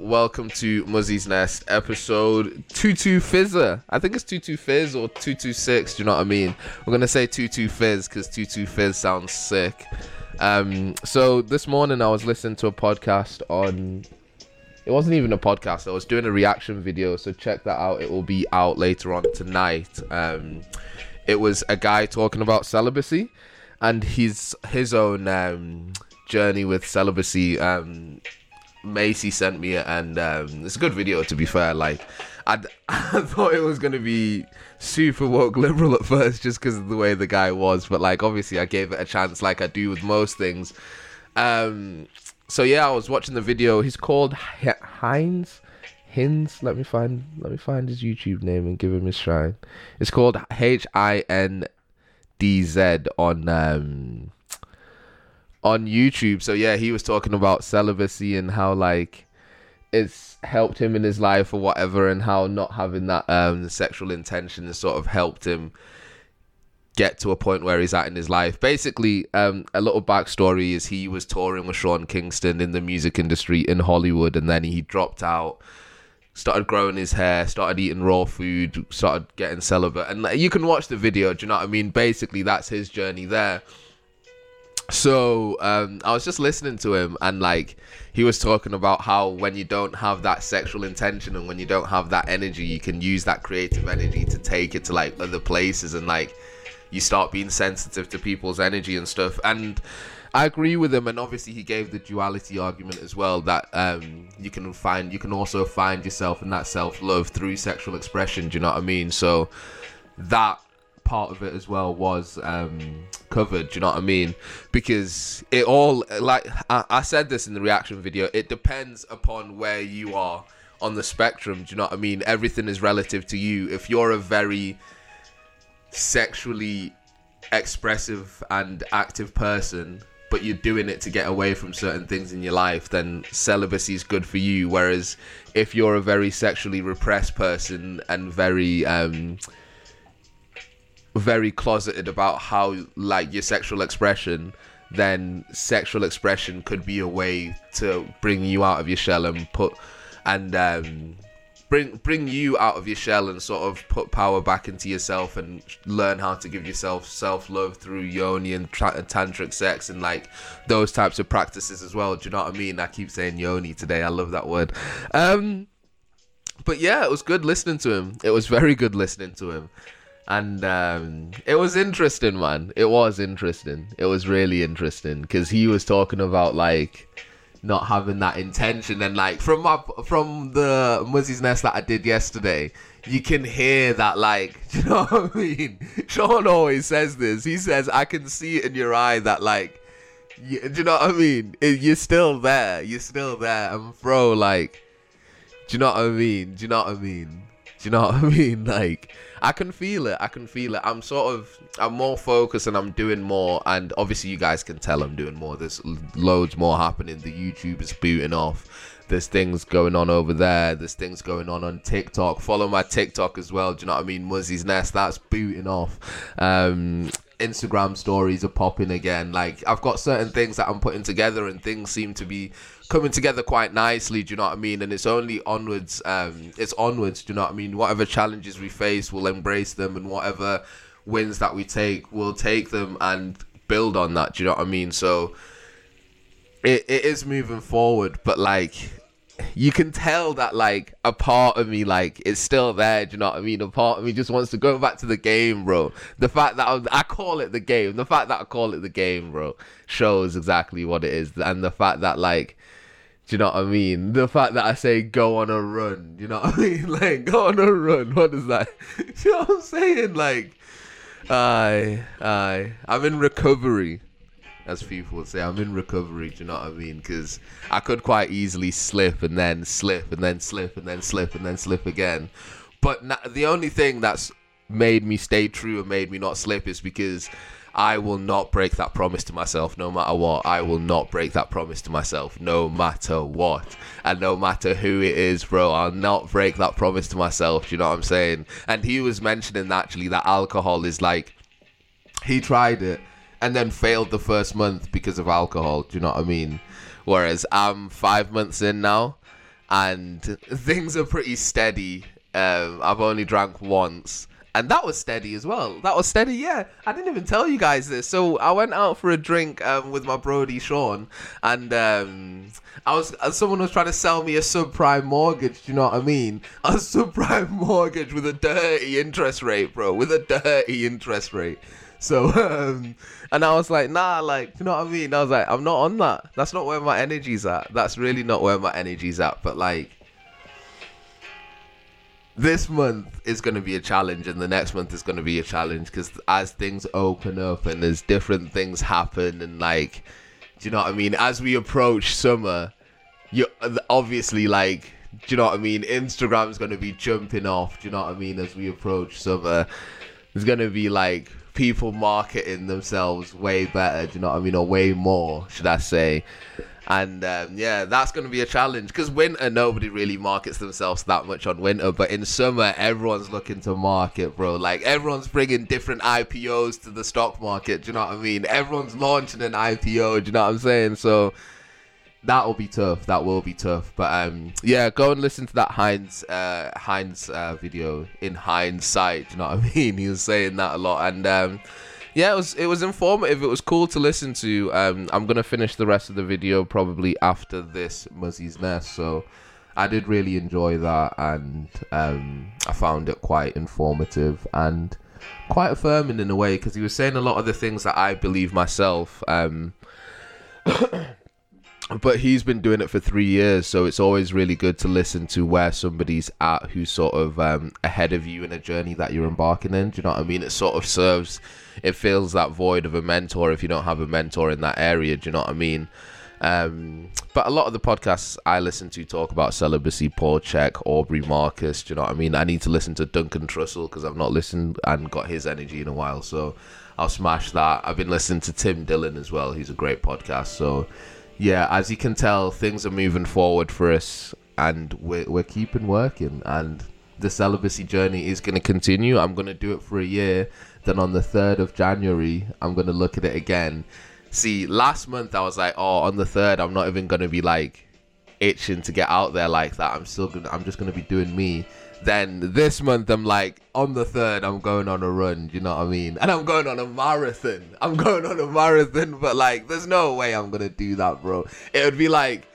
Welcome to Muzzy's Nest, episode 22 Fizzer. I think it's 22 Fizz or 226, do you know what I mean? We're going to say 22 Fizz because 22 Fizz sounds sick. Um, so this morning I was listening to a podcast on. It wasn't even a podcast, I was doing a reaction video, so check that out. It will be out later on tonight. Um, it was a guy talking about celibacy and his his own um, journey with celibacy. Um, Macy sent me and um, it's a good video to be fair. Like, I I thought it was gonna be super woke liberal at first, just because of the way the guy was, but like obviously I gave it a chance, like I do with most things. Um, so yeah, I was watching the video. He's called H- Hines. Hins. Let me find. Let me find his YouTube name and give him his shine. It's called H I N D Z on um on YouTube. So yeah, he was talking about celibacy and how like it's helped him in his life or whatever, and how not having that um sexual intention has sort of helped him get to a point where he's at in his life. Basically, um, a little backstory is he was touring with Sean Kingston in the music industry in Hollywood, and then he dropped out. Started growing his hair, started eating raw food, started getting celibate, and you can watch the video. Do you know what I mean? Basically, that's his journey there so um, I was just listening to him, and like he was talking about how when you don't have that sexual intention and when you don't have that energy, you can use that creative energy to take it to like other places, and like you start being sensitive to people's energy and stuff. And I agree with him, and obviously he gave the duality argument as well that um, you can find you can also find yourself in that self love through sexual expression. Do you know what I mean? So that part of it as well was um, covered. Do you know what I mean? Because it all like I, I said this in the reaction video. It depends upon where you are on the spectrum. Do you know what I mean? Everything is relative to you. If you're a very sexually expressive and active person, but you're doing it to get away from certain things in your life, then celibacy is good for you. Whereas if you're a very sexually repressed person and very um, very closeted about how like your sexual expression then sexual expression could be a way to bring you out of your shell and put and um, bring bring you out of your shell and sort of put power back into yourself and learn how to give yourself self love through yoni and tra- tantric sex and like those types of practices as well. Do you know what I mean? I keep saying yoni today. I love that word. Um, but yeah, it was good listening to him. It was very good listening to him and um, it was interesting, man. It was interesting. It was really interesting because he was talking about like not having that intention, and like from my from the Muzzy's Nest that I did yesterday, you can hear that like, you know what I mean? Sean always says this. He says, "I can see it in your eye that like." You, do you know what I mean? You're still there. You're still there. And bro, like, do you know what I mean? Do you know what I mean? Do you know what I mean? Like, I can feel it. I can feel it. I'm sort of, I'm more focused and I'm doing more. And obviously, you guys can tell I'm doing more. There's loads more happening. The YouTube is booting off. There's things going on over there. There's things going on on TikTok. Follow my TikTok as well. Do you know what I mean? Muzzy's Nest. That's booting off. Um, Instagram stories are popping again. Like I've got certain things that I'm putting together, and things seem to be coming together quite nicely. Do you know what I mean? And it's only onwards. Um, it's onwards. Do you know what I mean? Whatever challenges we face, we'll embrace them, and whatever wins that we take, we'll take them and build on that. Do you know what I mean? So it, it is moving forward, but like you can tell that like a part of me like it's still there. Do you know what I mean? A part of me just wants to go back to the game, bro. The fact that I, I call it the game, the fact that I call it the game, bro, shows exactly what it is, and the fact that like. Do you know what I mean? The fact that I say go on a run, you know what I mean? Like go on a run. What is that? you know what I'm saying? Like, I, I, I'm in recovery as people would say. I'm in recovery. Do you know what I mean? Because I could quite easily slip and then slip and then slip and then slip and then slip again. But na- the only thing that's made me stay true and made me not slip is because I will not break that promise to myself no matter what. I will not break that promise to myself no matter what. And no matter who it is, bro, I'll not break that promise to myself. You know what I'm saying? And he was mentioning actually that alcohol is like, he tried it and then failed the first month because of alcohol. Do you know what I mean? Whereas I'm five months in now, and things are pretty steady. Um, I've only drank once, and that was steady as well. That was steady, yeah. I didn't even tell you guys this. So I went out for a drink um, with my Brody Sean, and um, I was uh, someone was trying to sell me a subprime mortgage. Do you know what I mean? A subprime mortgage with a dirty interest rate, bro. With a dirty interest rate. So, um, and I was like, nah, like, you know what I mean? I was like, I'm not on that. That's not where my energy's at. That's really not where my energy's at. But like, this month is going to be a challenge and the next month is going to be a challenge because as things open up and as different things happen and like do you know what i mean as we approach summer you obviously like do you know what i mean instagram's going to be jumping off do you know what i mean as we approach summer going to be like people marketing themselves way better do you know what i mean or way more should i say and um, yeah, that's going to be a challenge because winter, nobody really markets themselves that much on winter. But in summer, everyone's looking to market, bro. Like everyone's bringing different IPOs to the stock market. Do you know what I mean? Everyone's launching an IPO. Do you know what I'm saying? So that will be tough. That will be tough. But um, yeah, go and listen to that Hindz uh, Hindz uh, video in hindsight. You know what I mean? He was saying that a lot, and um, yeah, it was it was informative. It was cool to listen to. Um, I'm gonna finish the rest of the video probably after this Muzzy's Nest. So I did really enjoy that, and um, I found it quite informative and quite affirming in a way because he was saying a lot of the things that I believe myself. Um, but he's been doing it for three years, so it's always really good to listen to where somebody's at who's sort of um, ahead of you in a journey that you're embarking in. Do you know what I mean? It sort of serves, it fills that void of a mentor if you don't have a mentor in that area. Do you know what I mean? Um, but a lot of the podcasts I listen to talk about celibacy, Paul Chek, Aubrey Marcus. Do you know what I mean? I need to listen to Duncan Trussell because I've not listened and got his energy in a while, so I'll smash that. I've been listening to Tim Dillon as well. He's a great podcast, so yeah, as you can tell, things are moving forward for us, and we're we're keeping working, and the celibacy journey is going to continue. I'm going to do it for a year. Then on the third of January, I'm going to look at it again. See, last month I was like, oh, on the third, I'm not even going to be like itching to get out there like that. I'm still gonna, I'm just gonna be doing me. Then this month, I'm like, on the third, I'm going on a run. Do you know what I mean? And I'm going on a marathon. I'm going on a marathon, but like, there's no way I'm gonna do that, bro. It would be like,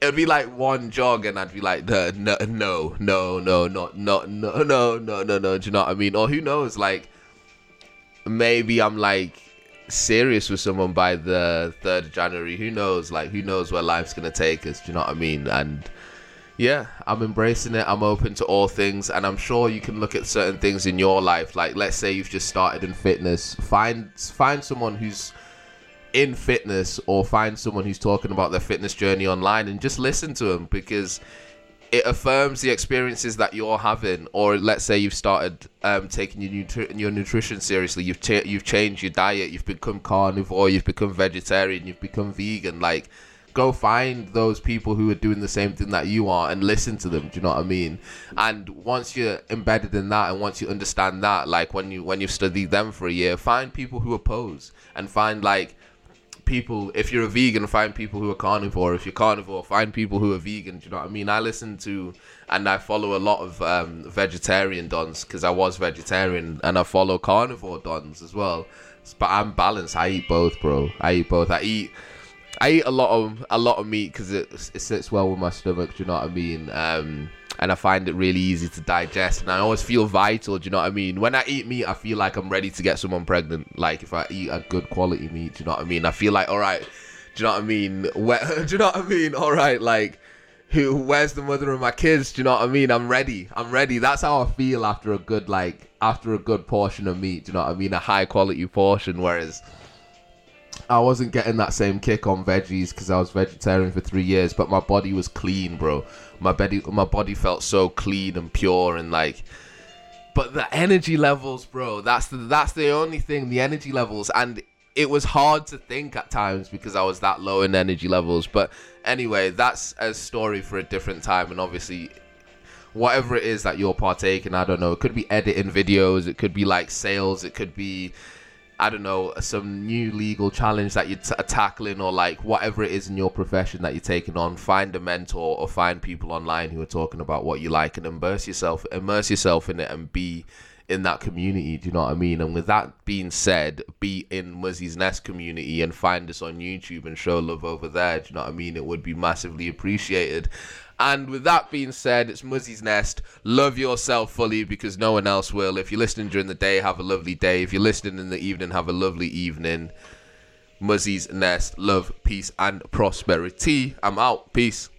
it'd be like one jog and I'd be like no no no no no not not no no no no no do you know what I mean or who knows like maybe I'm like serious with someone by the third of January. Who knows? Like who knows where life's gonna take us, do you know what I mean? And yeah, I'm embracing it. I'm open to all things, and I'm sure you can look at certain things in your life. Like, let's say you've just started in fitness. Find find someone who's in fitness, or find someone who's talking about their fitness journey online, and just listen to them because it affirms the experiences that you're having. Or let's say you've started um, taking your nutri- your nutrition seriously. You've you've changed your diet. You've become carnivore. You've become vegetarian. You've become vegan. Like go find those people who are doing the same thing that you are and listen to them do you know what i mean and once you're embedded in that and once you understand that like when you when you've studied them for a year find people who oppose and find like people if you're a vegan find people who are carnivore. If you're carnivore find people who are vegan. Do you know what i mean? I listen to and i follow a lot of um, vegetarian dons because i was vegetarian and i follow carnivore dons as well. But i'm balanced. I eat both bro. I eat both. I eat I eat a lot of a lot of meat because it it sits well with my stomach. Do you know what I mean? Um, and I find it really easy to digest, and I always feel vital. Do you know what I mean? When I eat meat, I feel like I'm ready to get someone pregnant. Like if I eat a good quality meat, do you know what I mean? I feel like all right. Do you know what I mean? Where, do you know what I mean? All right, like who? Where's the mother of my kids? Do you know what I mean? I'm ready. I'm ready. That's how I feel after a good like after a good portion of meat. Do you know what I mean? A high quality portion. Whereas I wasn't getting that same kick on veggies because I was vegetarian for three years, but my body was clean, bro. My body, my body felt so clean and pure, and like, but the energy levels, bro. That's the that's the only thing. The energy levels, and it was hard to think at times because I was that low in energy levels. But anyway, that's a story for a different time, and obviously. Whatever it is that you're partaking, I don't know. It could be editing videos, it could be like sales, it could be I don't know, some new legal challenge that you're t- uh, tackling or like whatever it is in your profession that you're taking on, find a mentor or find people online who are talking about what you like and immerse yourself, immerse yourself in it and be in that community. Do you know what I mean? And with that being said, be in Muzzy's Nest community and find us on YouTube and show love over there. Do you know what I mean? It would be massively appreciated. And with that being said, it's Muzzy's Nest. Love yourself fully because no one else will. If you're listening during the day, have a lovely day. If you're listening in the evening, have a lovely evening. Muzzy's Nest. Love, peace, and prosperity. I'm out. Peace.